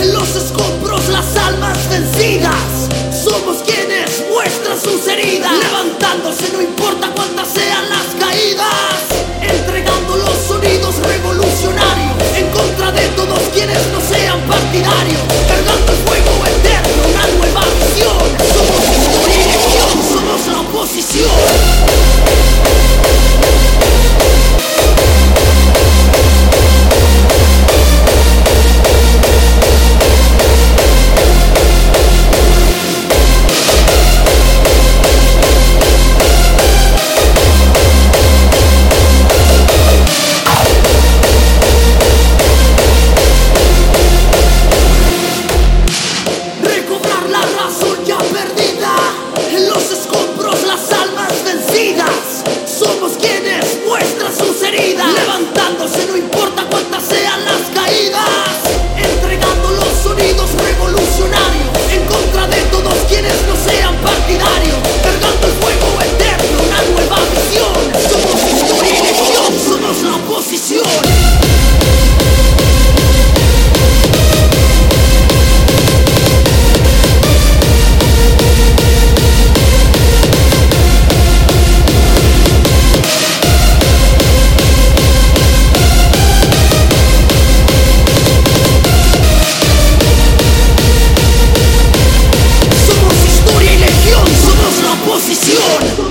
en los escombros las almas vencidas. Somos quienes muestran sus heridas, levantándose no importa cuántas sean las caídas, entregando los sonidos revolucionarios en contra de todos quienes no sean partidarios, cargando el fuego eterno, una nueva visión. Somos historia y somos la oposición. decisión.